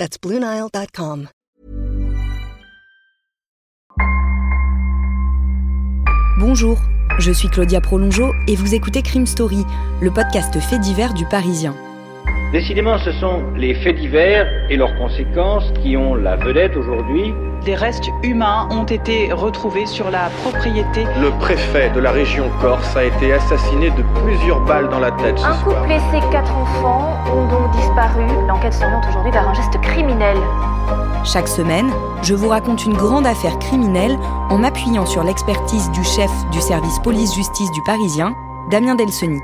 That's BlueNile.com. Bonjour, je suis Claudia Prolongeau et vous écoutez Crime Story, le podcast fait divers du Parisien. Décidément, ce sont les faits divers et leurs conséquences qui ont la vedette aujourd'hui. Des restes humains ont été retrouvés sur la propriété. Le préfet de la région Corse a été assassiné de plusieurs balles dans la tête ce Un soir. couple et ses quatre enfants ont donc disparu. L'enquête s'oriente aujourd'hui vers un geste criminel. Chaque semaine, je vous raconte une grande affaire criminelle en m'appuyant sur l'expertise du chef du service police-justice du Parisien, Damien Delseny.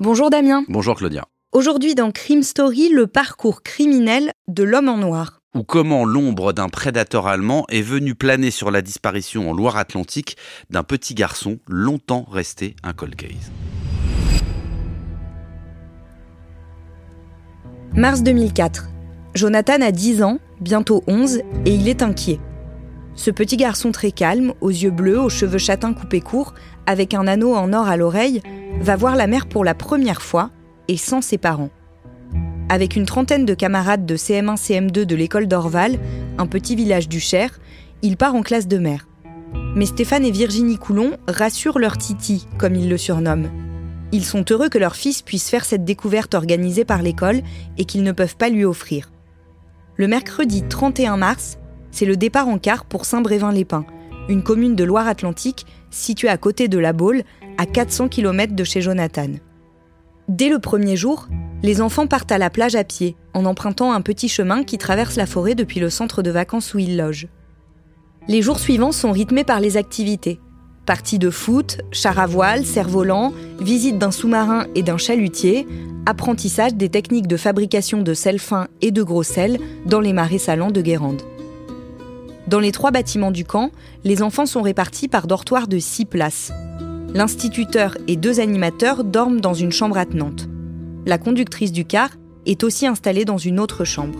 Bonjour Damien. Bonjour Claudia. Aujourd'hui dans Crime Story, le parcours criminel de l'homme en noir. Ou comment l'ombre d'un prédateur allemand est venue planer sur la disparition en Loire-Atlantique d'un petit garçon longtemps resté un cold case. Mars 2004. Jonathan a 10 ans, bientôt 11, et il est inquiet. Ce petit garçon très calme, aux yeux bleus, aux cheveux châtains coupés courts, avec un anneau en or à l'oreille, va voir la mer pour la première fois et sans ses parents. Avec une trentaine de camarades de CM1 CM2 de l'école d'Orval, un petit village du Cher, il part en classe de mer. Mais Stéphane et Virginie Coulon rassurent leur Titi, comme ils le surnomment. Ils sont heureux que leur fils puisse faire cette découverte organisée par l'école et qu'ils ne peuvent pas lui offrir. Le mercredi 31 mars, c'est le départ en car pour Saint-Brévin-les-Pins, une commune de Loire-Atlantique située à côté de La Baule, à 400 km de chez Jonathan. Dès le premier jour, les enfants partent à la plage à pied, en empruntant un petit chemin qui traverse la forêt depuis le centre de vacances où ils logent. Les jours suivants sont rythmés par les activités. Parties de foot, char à voile, cerf-volant, visite d'un sous-marin et d'un chalutier, apprentissage des techniques de fabrication de sel fin et de gros sel dans les marais salants de Guérande. Dans les trois bâtiments du camp, les enfants sont répartis par dortoir de six places. L'instituteur et deux animateurs dorment dans une chambre attenante. La conductrice du car est aussi installée dans une autre chambre.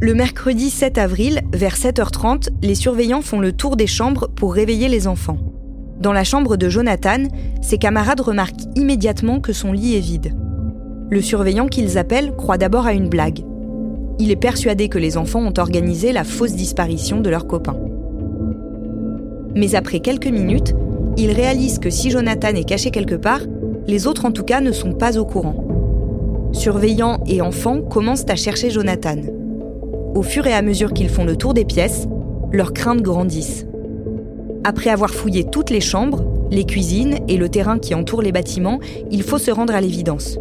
Le mercredi 7 avril, vers 7h30, les surveillants font le tour des chambres pour réveiller les enfants. Dans la chambre de Jonathan, ses camarades remarquent immédiatement que son lit est vide. Le surveillant qu'ils appellent croit d'abord à une blague. Il est persuadé que les enfants ont organisé la fausse disparition de leur copain. Mais après quelques minutes, il réalise que si Jonathan est caché quelque part, les autres en tout cas ne sont pas au courant. Surveillants et enfants commencent à chercher Jonathan. Au fur et à mesure qu'ils font le tour des pièces, leurs craintes grandissent. Après avoir fouillé toutes les chambres, les cuisines et le terrain qui entoure les bâtiments, il faut se rendre à l'évidence.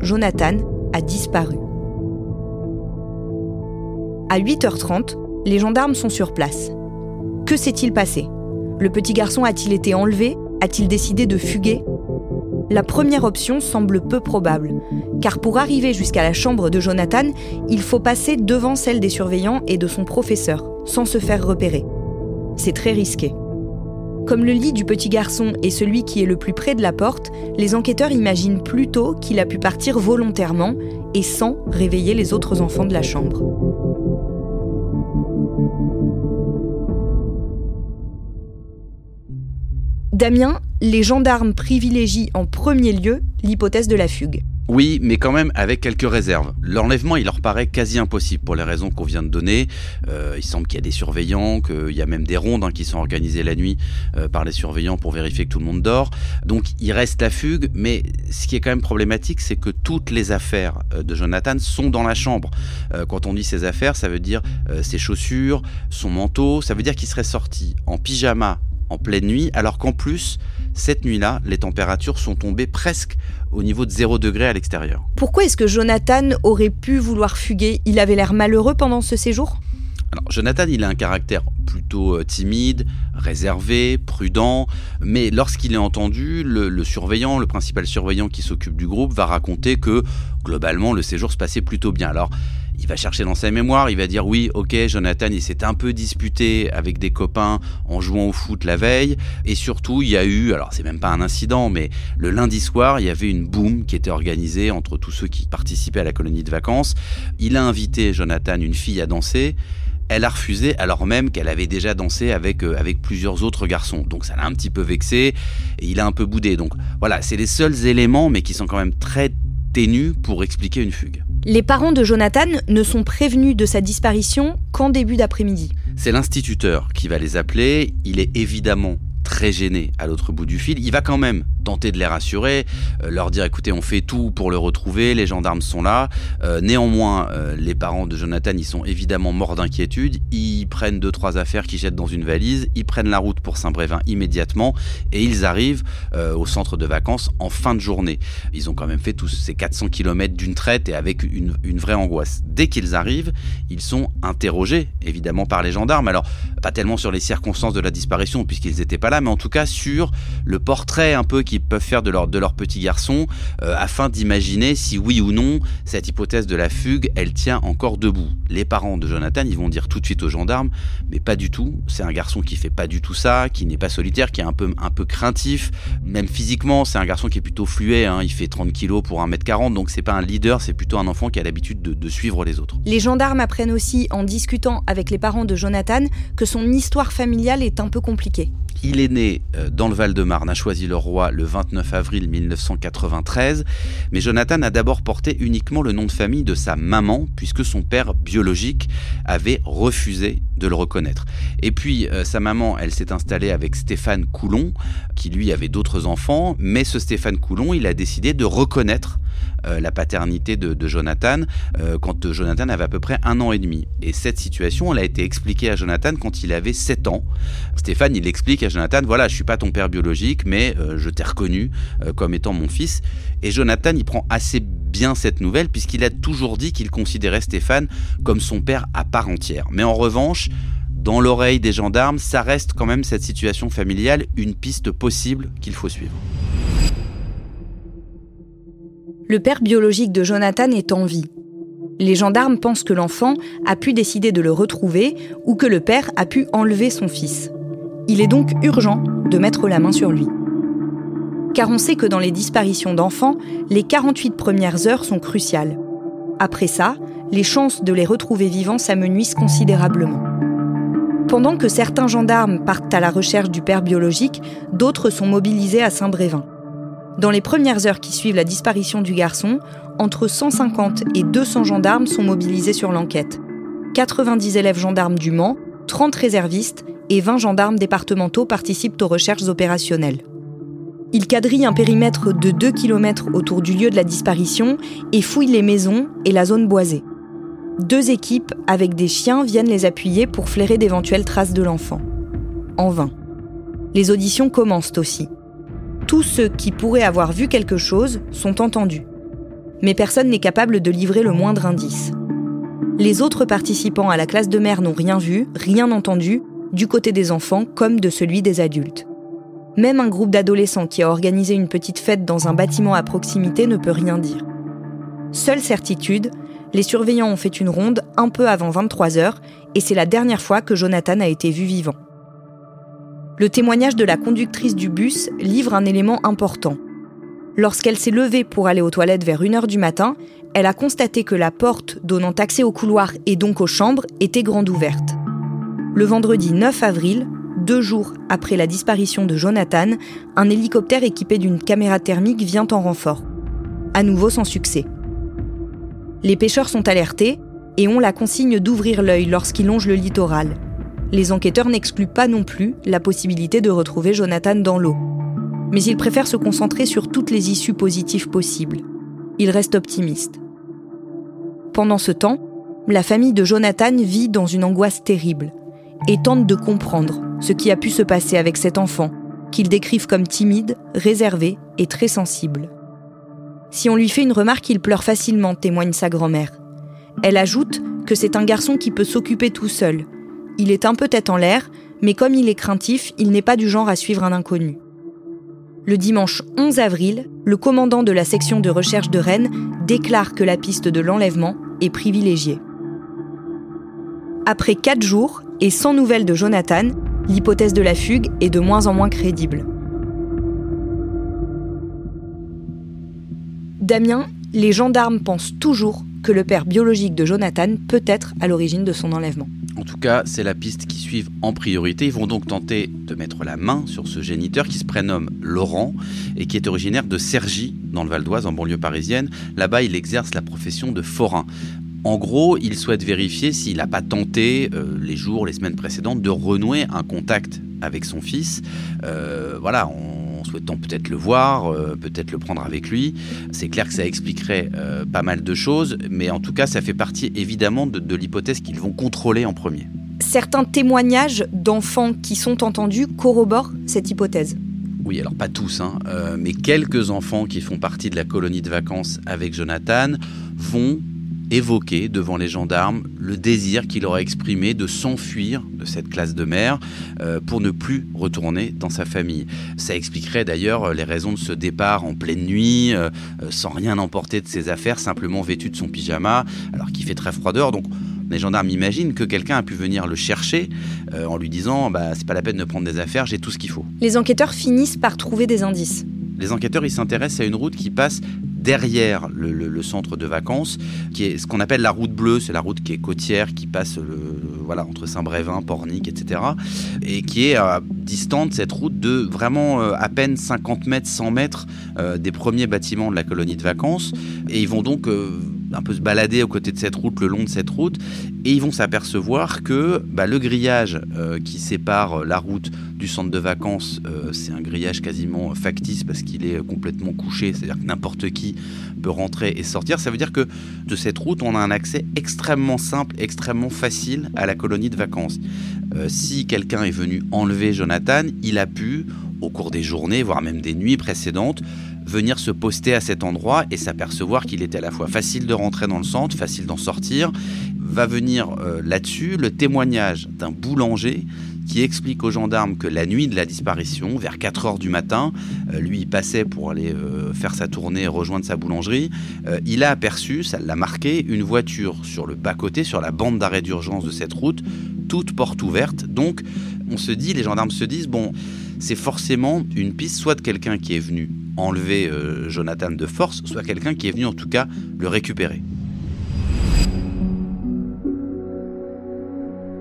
Jonathan a disparu. À 8h30, les gendarmes sont sur place. Que s'est-il passé? Le petit garçon a-t-il été enlevé? A-t-il décidé de fuguer? La première option semble peu probable, car pour arriver jusqu'à la chambre de Jonathan, il faut passer devant celle des surveillants et de son professeur, sans se faire repérer. C'est très risqué. Comme le lit du petit garçon est celui qui est le plus près de la porte, les enquêteurs imaginent plutôt qu'il a pu partir volontairement et sans réveiller les autres enfants de la chambre. Damien, les gendarmes privilégient en premier lieu l'hypothèse de la fugue. Oui, mais quand même avec quelques réserves. L'enlèvement, il leur paraît quasi impossible pour les raisons qu'on vient de donner. Euh, il semble qu'il y a des surveillants, qu'il y a même des rondes hein, qui sont organisées la nuit euh, par les surveillants pour vérifier que tout le monde dort. Donc il reste la fugue, mais ce qui est quand même problématique, c'est que toutes les affaires euh, de Jonathan sont dans la chambre. Quand on dit ses affaires, ça veut dire ses chaussures, son manteau, ça veut dire qu'il serait sorti en pyjama en pleine nuit, alors qu'en plus, cette nuit-là, les températures sont tombées presque au niveau de 0 degré à l'extérieur. Pourquoi est-ce que Jonathan aurait pu vouloir fuguer? Il avait l'air malheureux pendant ce séjour? Alors, Jonathan, il a un caractère plutôt timide, réservé, prudent, mais lorsqu'il est entendu, le, surveillant, le principal surveillant qui s'occupe du groupe, va raconter que globalement le séjour se passait plutôt bien. Alors il va chercher dans sa mémoire, il va dire oui, ok, Jonathan, il s'est un peu disputé avec des copains en jouant au foot la veille, et surtout il y a eu, alors c'est même pas un incident, mais le lundi soir, il y avait une boum qui était organisée entre tous ceux qui participaient à la colonie de vacances. Il a invité Jonathan, une fille, à danser. Elle a refusé alors même qu'elle avait déjà dansé avec, euh, avec plusieurs autres garçons. Donc ça l'a un petit peu vexé et il a un peu boudé. Donc voilà, c'est les seuls éléments mais qui sont quand même très ténus pour expliquer une fugue. Les parents de Jonathan ne sont prévenus de sa disparition qu'en début d'après-midi. C'est l'instituteur qui va les appeler. Il est évidemment très gêné à l'autre bout du fil. Il va quand même tenter de les rassurer, euh, leur dire écoutez, on fait tout pour le retrouver, les gendarmes sont là. Euh, néanmoins, euh, les parents de Jonathan, ils sont évidemment morts d'inquiétude. Ils prennent deux trois affaires qu'ils jettent dans une valise, ils prennent la route pour Saint-Brévin immédiatement et ils arrivent au centre de vacances en fin de journée. Ils ont quand même fait tous ces 400 km d'une traite et avec une, une vraie angoisse. Dès qu'ils arrivent, ils sont interrogés évidemment par les gendarmes. Alors pas tellement sur les circonstances de la disparition puisqu'ils n'étaient pas là, mais en tout cas sur le portrait un peu peuvent faire de leur, petit garçon euh, afin d'imaginer si oui ou non cette hypothèse de la fugue, elle tient encore debout. Les parents de Jonathan, ils vont dire tout de suite aux gendarmes, mais pas du tout. C'est un garçon qui fait pas du tout ça, qui n'est pas solitaire, qui est un peu, un peu craintif, même physiquement. C'est un garçon qui est plutôt fluet. Hein. il fait 30 kilos pour 1m40, donc c'est pas un leader, c'est plutôt un enfant qui a l'habitude de, de suivre les autres. Les gendarmes apprennent aussi en discutant avec les parents de Jonathan que son histoire familiale est un peu compliquée. Il est né euh, dans le Val-de-Marne à Choisy-le-Roi le 29 avril 1993, mais Jonathan a d'abord porté uniquement le nom de famille de sa maman, puisque son père biologique avait refusé de le reconnaître. Et puis euh, sa maman, elle s'est installée avec Stéphane Coulon, qui lui avait d'autres enfants, mais ce Stéphane Coulon, il a décidé de reconnaître euh, la paternité de, Jonathan quand Jonathan avait à peu près un an et demi. Et cette situation, elle a été expliquée à Jonathan quand il avait 7 ans. Stéphane, il explique Jonathan, voilà, je suis pas ton père biologique, mais euh, je t'ai reconnu comme étant mon fils. Et Jonathan, il prend assez bien cette nouvelle puisqu'il a toujours dit qu'il considérait Stéphane comme son père à part entière. Mais en revanche, dans l'oreille des gendarmes, ça reste quand même cette situation familiale une piste possible qu'il faut suivre. le père biologique de Jonathan est en vie. Les gendarmes pensent que l'enfant a pu décider de le retrouver ou que le père a pu enlever son fils. Il est donc urgent de mettre la main sur lui. Car on sait que dans les disparitions d'enfants, les 48 premières heures sont cruciales. Après ça, les chances de les retrouver vivants s'amenuisent considérablement. Pendant que certains gendarmes partent à la recherche du père biologique, d'autres sont mobilisés à Saint-Brévin. Dans les premières heures qui suivent la disparition du garçon, entre 150 et 200 gendarmes sont mobilisés sur l'enquête. 90 élèves gendarmes du Mans, 30 réservistes et 20 gendarmes départementaux participent aux recherches opérationnelles. Ils quadrillent un périmètre de 2 km autour du lieu de la disparition et fouillent les maisons et la zone boisée. Deux équipes avec des chiens viennent les appuyer pour flairer d'éventuelles traces de l'enfant. En vain. Les auditions commencent aussi tous ceux qui pourraient avoir vu quelque chose sont entendus. Mais personne n'est capable de livrer le moindre indice. Les autres participants à la classe de mère n'ont rien vu, rien entendu, du côté des enfants comme de celui des adultes. Même un groupe d'adolescents qui a organisé une petite fête dans un bâtiment à proximité ne peut rien dire. Seule certitude, les surveillants ont fait une ronde un peu avant 23 heures et c'est la dernière fois que Jonathan a été vu vivant. Le témoignage de la conductrice du bus livre un élément important. Lorsqu'elle s'est levée pour aller aux toilettes vers 1h du matin, elle a constaté que la porte donnant accès au couloir et donc aux chambres était grande ouverte. Le vendredi 9 avril, deux jours après la disparition de Jonathan, un hélicoptère équipé d'une caméra thermique vient en renfort. À nouveau sans succès. Les pêcheurs sont alertés et ont la consigne d'ouvrir l'œil lorsqu'ils longent le littoral les enquêteurs n'excluent pas non plus la possibilité de retrouver Jonathan dans l'eau. Mais ils préfèrent se concentrer sur toutes les issues positives possibles. Ils restent optimistes. Pendant ce temps, la famille de Jonathan vit dans une angoisse terrible et tente de comprendre ce qui a pu se passer avec cet enfant, qu'ils décrivent comme timide, réservé et très sensible. Si on lui fait une remarque, il pleure facilement, témoigne sa grand-mère. Elle ajoute que c'est un garçon qui peut s'occuper tout seul, Il est un peu tête en l'air, mais comme il est craintif, il n'est pas du genre à suivre un inconnu. Le dimanche 11 avril, le commandant de la section de recherche de Rennes déclare que la piste de l'enlèvement est privilégiée. Après quatre jours et sans nouvelles de Jonathan, l'hypothèse de la fugue est de moins en moins crédible. Damien, les gendarmes pensent toujours que le père biologique de Jonathan peut être à l'origine de son enlèvement. En tout cas, c'est la piste qui suivent en priorité. Ils vont donc tenter de mettre la main sur ce géniteur qui se prénomme Laurent et qui est originaire de Cergy, dans le Val d'Oise, en banlieue parisienne. Là-bas, il exerce la profession de forain. En gros, il souhaite vérifier s'il n'a pas tenté, euh, les jours, les semaines précédentes, de renouer un contact avec son fils. Euh, voilà, en souhaitant peut-être le voir, euh, peut-être le prendre avec lui. C'est clair que ça expliquerait pas mal de choses, mais en tout cas, ça fait partie évidemment de, l'hypothèse qu'ils vont contrôler en premier. Certains témoignages d'enfants qui sont entendus corroborent cette hypothèse. Oui, alors pas tous, hein, mais quelques enfants qui font partie de la colonie de vacances avec Jonathan vont évoqué devant les gendarmes le désir qu'il aurait exprimé de s'enfuir de cette classe de mer euh, pour ne plus retourner dans sa famille. Ça expliquerait d'ailleurs les raisons de ce départ en pleine nuit, euh, euh, sans rien emporter de ses affaires, simplement vêtu de son pyjama, alors qu'il fait très froid dehors. Donc les gendarmes imaginent que quelqu'un a pu venir le chercher en lui disant bah, c'est pas la peine de prendre des affaires, j'ai tout ce qu'il faut. Les enquêteurs finissent par trouver des indices. Les enquêteurs ils s'intéressent à une route qui passe derrière le, centre de vacances, qui est ce qu'on appelle la route bleue, c'est la route qui est côtière, qui passe le, voilà, entre Saint-Brévin, Pornic, etc. Et qui est euh, distante, cette route, de vraiment euh, à peine 50 mètres, 100 mètres euh, des premiers bâtiments de la colonie de vacances. Et ils vont donc un peu se balader aux côtés de cette route, le long de cette route, et ils vont s'apercevoir que bah, le grillage euh, qui sépare la route du centre de vacances, euh, c'est un grillage quasiment factice parce qu'il est complètement couché, c'est-à-dire que n'importe qui peut rentrer et sortir. Ça veut dire que de cette route, on a un accès extrêmement simple, extrêmement facile à la colonie de vacances. Euh, si quelqu'un est venu enlever Jonathan, il a pu, au cours des journées, voire même des nuits précédentes, venir se poster à cet endroit et s'apercevoir qu'il était à la fois facile de rentrer dans le centre, facile d'en sortir. Va venir euh, là-dessus le témoignage d'un boulanger qui explique aux gendarmes que la nuit de la disparition, vers 4 heures du matin, euh, lui il passait pour aller euh, faire sa tournée et rejoindre sa boulangerie, il a aperçu, ça l'a marqué, une voiture sur le bas-côté, sur la bande d'arrêt d'urgence de cette route, toute porte ouverte. Donc on se dit, les gendarmes se disent, bon, c'est forcément une piste soit de quelqu'un qui est venu enlever euh, Jonathan de force, soit quelqu'un qui est venu en tout cas le récupérer.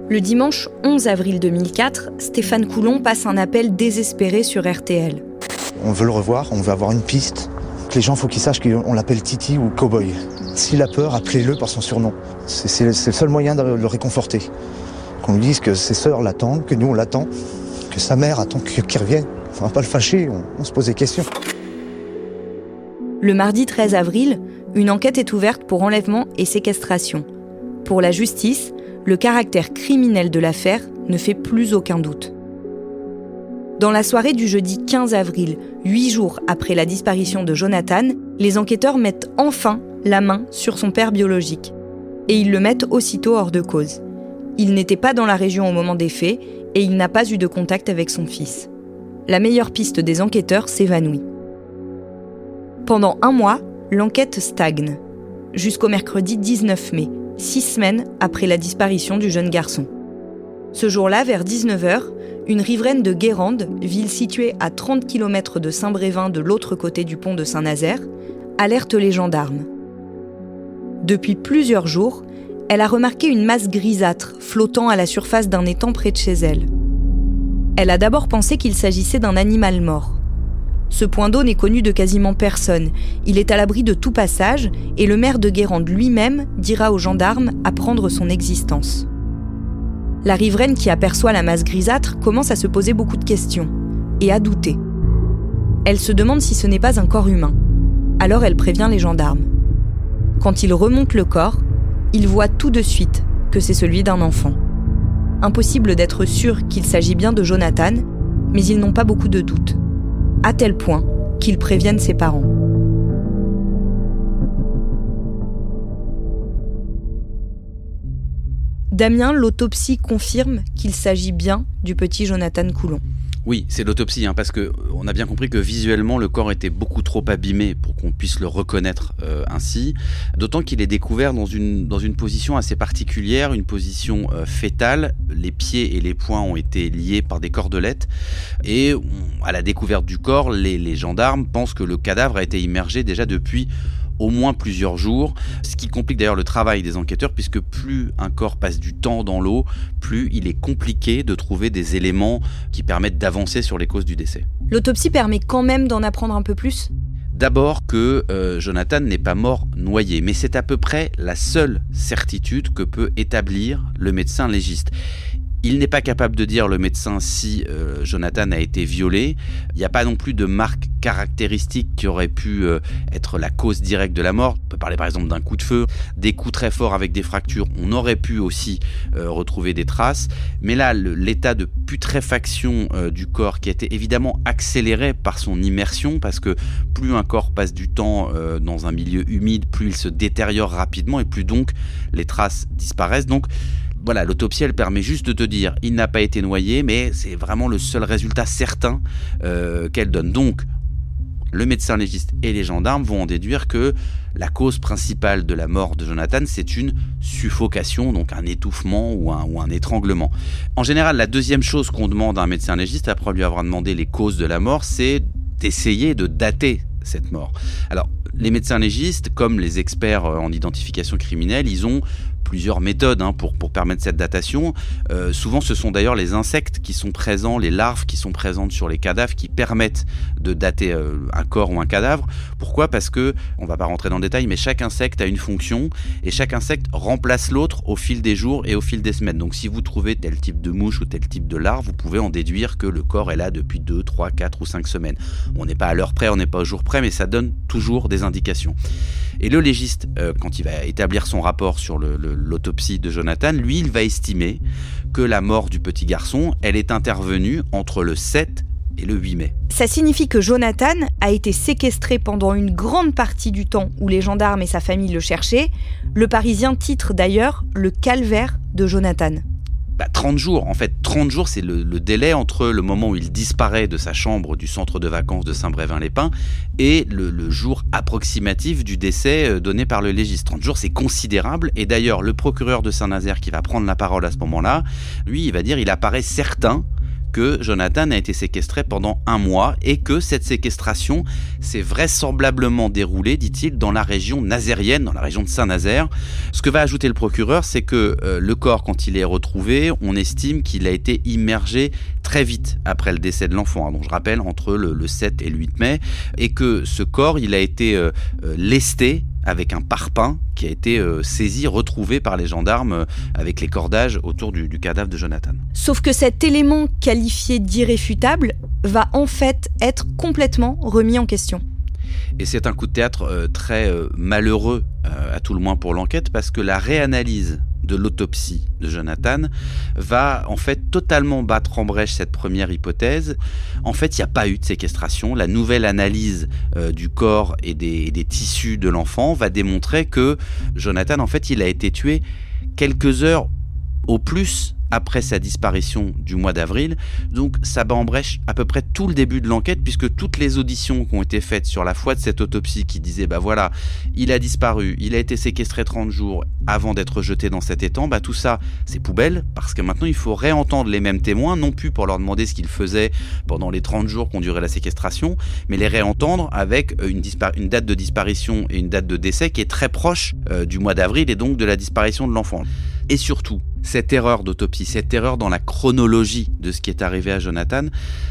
Le dimanche 11 avril 2004, Stéphane Coulon passe un appel désespéré sur RTL. On veut le revoir, on veut avoir une piste. Les gens, faut qu'ils sachent qu'on l'appelle Titi ou Cowboy. S'il a peur, appelez-le par son surnom. C'est le seul moyen de le réconforter. Qu'on lui dise que ses sœurs l'attendent, que nous on l'attend, que sa mère attend qu'il revienne. On va pas le fâcher, on, on se pose des questions. Le mardi 13 avril, une enquête est ouverte pour enlèvement et séquestration. Pour la justice, le caractère criminel de l'affaire ne fait plus aucun doute. Dans la soirée du jeudi 15 avril, huit jours après la disparition de Jonathan, les enquêteurs mettent enfin la main sur son père biologique. Et ils le mettent aussitôt hors de cause. Il n'était pas dans la région au moment des faits et il n'a pas eu de contact avec son fils. La meilleure piste des enquêteurs s'évanouit. Pendant un mois, l'enquête stagne, jusqu'au mercredi 19 mai, six semaines après la disparition du jeune garçon. Ce jour-là, vers 19h, une riveraine de Guérande, ville située à 30 km de Saint-Brévin de l'autre côté du pont de Saint-Nazaire, alerte les gendarmes. Depuis plusieurs jours, elle a remarqué une masse grisâtre flottant à la surface d'un étang près de chez elle. Elle a d'abord pensé qu'il s'agissait d'un animal mort. Ce point d'eau n'est connu de quasiment personne. Il est à l'abri de tout passage et le maire de Guérande lui-même dira aux gendarmes apprendre son existence. La riveraine qui aperçoit la masse grisâtre commence à se poser beaucoup de questions et à douter. Elle se demande si ce n'est pas un corps humain. Alors elle prévient les gendarmes. Quand ils remontent le corps, ils voient tout de suite que c'est celui d'un enfant. Impossible d'être sûr qu'il s'agit bien de Jonathan, mais ils n'ont pas beaucoup de doutes à tel point qu'ils préviennent ses parents. Damien, l'autopsie confirme qu'il s'agit bien du petit Jonathan Coulon. Oui, c'est l'autopsie, hein, parce que on a bien compris que visuellement le corps était beaucoup trop abîmé pour qu'on puisse le reconnaître euh, ainsi. D'autant qu'il est découvert dans une dans une position assez particulière, une position euh, fétale. Les pieds et les poings ont été liés par des cordelettes, et à la découverte du corps, les, les gendarmes pensent que le cadavre a été immergé déjà depuis au moins plusieurs jours, ce qui complique d'ailleurs le travail des enquêteurs puisque plus un corps passe du temps dans l'eau, plus il est compliqué de trouver des éléments qui permettent d'avancer sur les causes du décès. L'autopsie permet quand même d'en apprendre un peu plus? D'abord que euh, Jonathan n'est pas mort noyé, mais c'est à peu près la seule certitude que peut établir le médecin légiste. Il n'est pas capable de dire, le médecin, si euh, Jonathan a été violé. Il n'y a pas non plus de marque caractéristique qui aurait pu euh, être la cause directe de la mort. On peut parler par exemple d'un coup de feu, des coups très forts avec des fractures. On aurait pu aussi euh, retrouver des traces. Mais là, l'état de putréfaction du corps qui a été évidemment accéléré par son immersion, parce que plus un corps passe du temps dans un milieu humide, plus il se détériore rapidement et plus donc les traces disparaissent. Donc voilà, l'autopsie, elle permet juste de te dire, il n'a pas été noyé, mais c'est vraiment le seul résultat certain euh, qu'elle donne. Donc, le médecin légiste et les gendarmes vont en déduire que la cause principale de la mort de Jonathan, c'est une suffocation, donc un étouffement ou un, ou un étranglement. En général, la deuxième chose qu'on demande à un médecin légiste, après lui avoir demandé les causes de la mort, c'est d'essayer de dater cette mort. Alors, les médecins légistes, comme les experts en identification criminelle, ils ont plusieurs méthodes hein, pour, pour permettre cette datation. Euh, souvent, ce sont d'ailleurs les insectes qui sont présents, les larves qui sont présentes sur les cadavres qui permettent de dater euh, un corps ou un cadavre. Pourquoi? Parce que, on va pas rentrer dans le détail, mais chaque insecte a une fonction et chaque insecte remplace l'autre au fil des jours et au fil des semaines. Donc si vous trouvez tel type de mouche ou tel type de larve, vous pouvez en déduire que le corps est là depuis 2, 3, 4 ou 5 semaines. On n'est pas à l'heure près, on n'est pas au jour près, mais ça donne toujours des indications. Et le légiste, euh, quand il va établir son rapport sur l'autopsie de Jonathan, lui, il va estimer que la mort du petit garçon, elle est intervenue entre le 7 et le 8 mai. Ça signifie que Jonathan a été séquestré pendant une grande partie du temps où les gendarmes et sa famille le cherchaient. Le Parisien titre d'ailleurs le calvaire de Jonathan. 30 bah, jours. En fait, 30 jours, c'est le, délai entre le moment où il disparaît de sa chambre du centre de vacances de Saint-Brévin-les-Pins et le, jour approximatif du décès euh, donné par le légiste. 30 jours, c'est considérable. Et d'ailleurs, le procureur de Saint-Nazaire qui va prendre la parole à ce moment-là, lui, il va dire il apparaît certain que Jonathan a été séquestré pendant un mois et que cette séquestration s'est vraisemblablement déroulée, dit-il, dans la région nazérienne, dans la région de Saint-Nazaire. Ce que va ajouter le procureur, c'est que euh, le corps, quand il est retrouvé, on estime qu'il a été immergé très vite après le décès de l'enfant, hein. donc je rappelle entre le, 7 et le 8 mai, et que ce corps, il a été euh, euh, lesté avec un parpaing qui a été euh, saisi, retrouvé par les gendarmes euh, avec les cordages autour du, cadavre de Jonathan. Sauf que cet élément qualifié d'irréfutable va en fait être complètement remis en question. Et c'est un coup de théâtre euh, très malheureux, à tout le moins pour l'enquête, parce que la réanalyse de l'autopsie de Jonathan va en fait totalement battre en brèche cette première hypothèse. En fait, il n'y a pas eu de séquestration. La nouvelle analyse euh, du corps et des, des tissus de l'enfant va démontrer que Jonathan, en fait, il a été tué quelques heures au plus après sa disparition du mois d'avril. Donc ça bat en brèche à peu près tout le début de l'enquête puisque toutes les auditions qui ont été faites sur la foi de cette autopsie qui disait bah voilà, il a disparu, il a été séquestré 30 jours avant d'être jeté dans cet étang, bah tout ça c'est poubelle parce que maintenant il faut réentendre les mêmes témoins, non plus pour leur demander ce qu'ils faisaient pendant les 30 jours qu'ont duré la séquestration, mais les réentendre avec une, une, date de disparition et une date de décès qui est très proche euh, du mois d'avril et donc de la disparition de l'enfant. Et surtout, cette erreur d'autopsie, cette erreur dans la chronologie de ce qui est arrivé à Jonathan,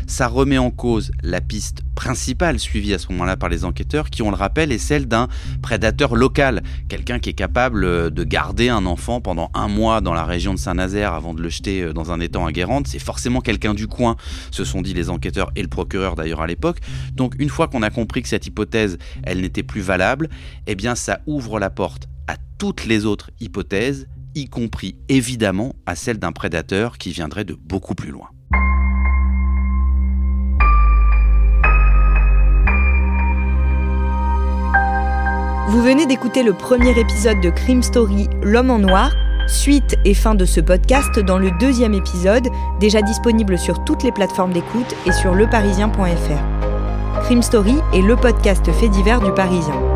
ça remet en cause la piste principale suivie à ce moment-là par les enquêteurs, qui, on le rappelle, est celle d'un prédateur local, quelqu'un qui est capable de garder un enfant pendant un mois dans la région de Saint-Nazaire avant de le jeter euh, dans un étang à Guérande. C'est forcément quelqu'un du coin, se sont dit les enquêteurs et le procureur d'ailleurs à l'époque. Donc une fois qu'on a compris que cette hypothèse, elle n'était plus valable, eh bien ça ouvre la porte à toutes les autres hypothèses y compris évidemment à celle d'un prédateur qui viendrait de beaucoup plus loin. Vous venez d'écouter le premier épisode de Crime Story L'homme en noir. Suite et fin de ce podcast dans le deuxième épisode, déjà disponible sur toutes les plateformes d'écoute et sur leparisien.fr. Crime Story est le podcast fait divers du Parisien.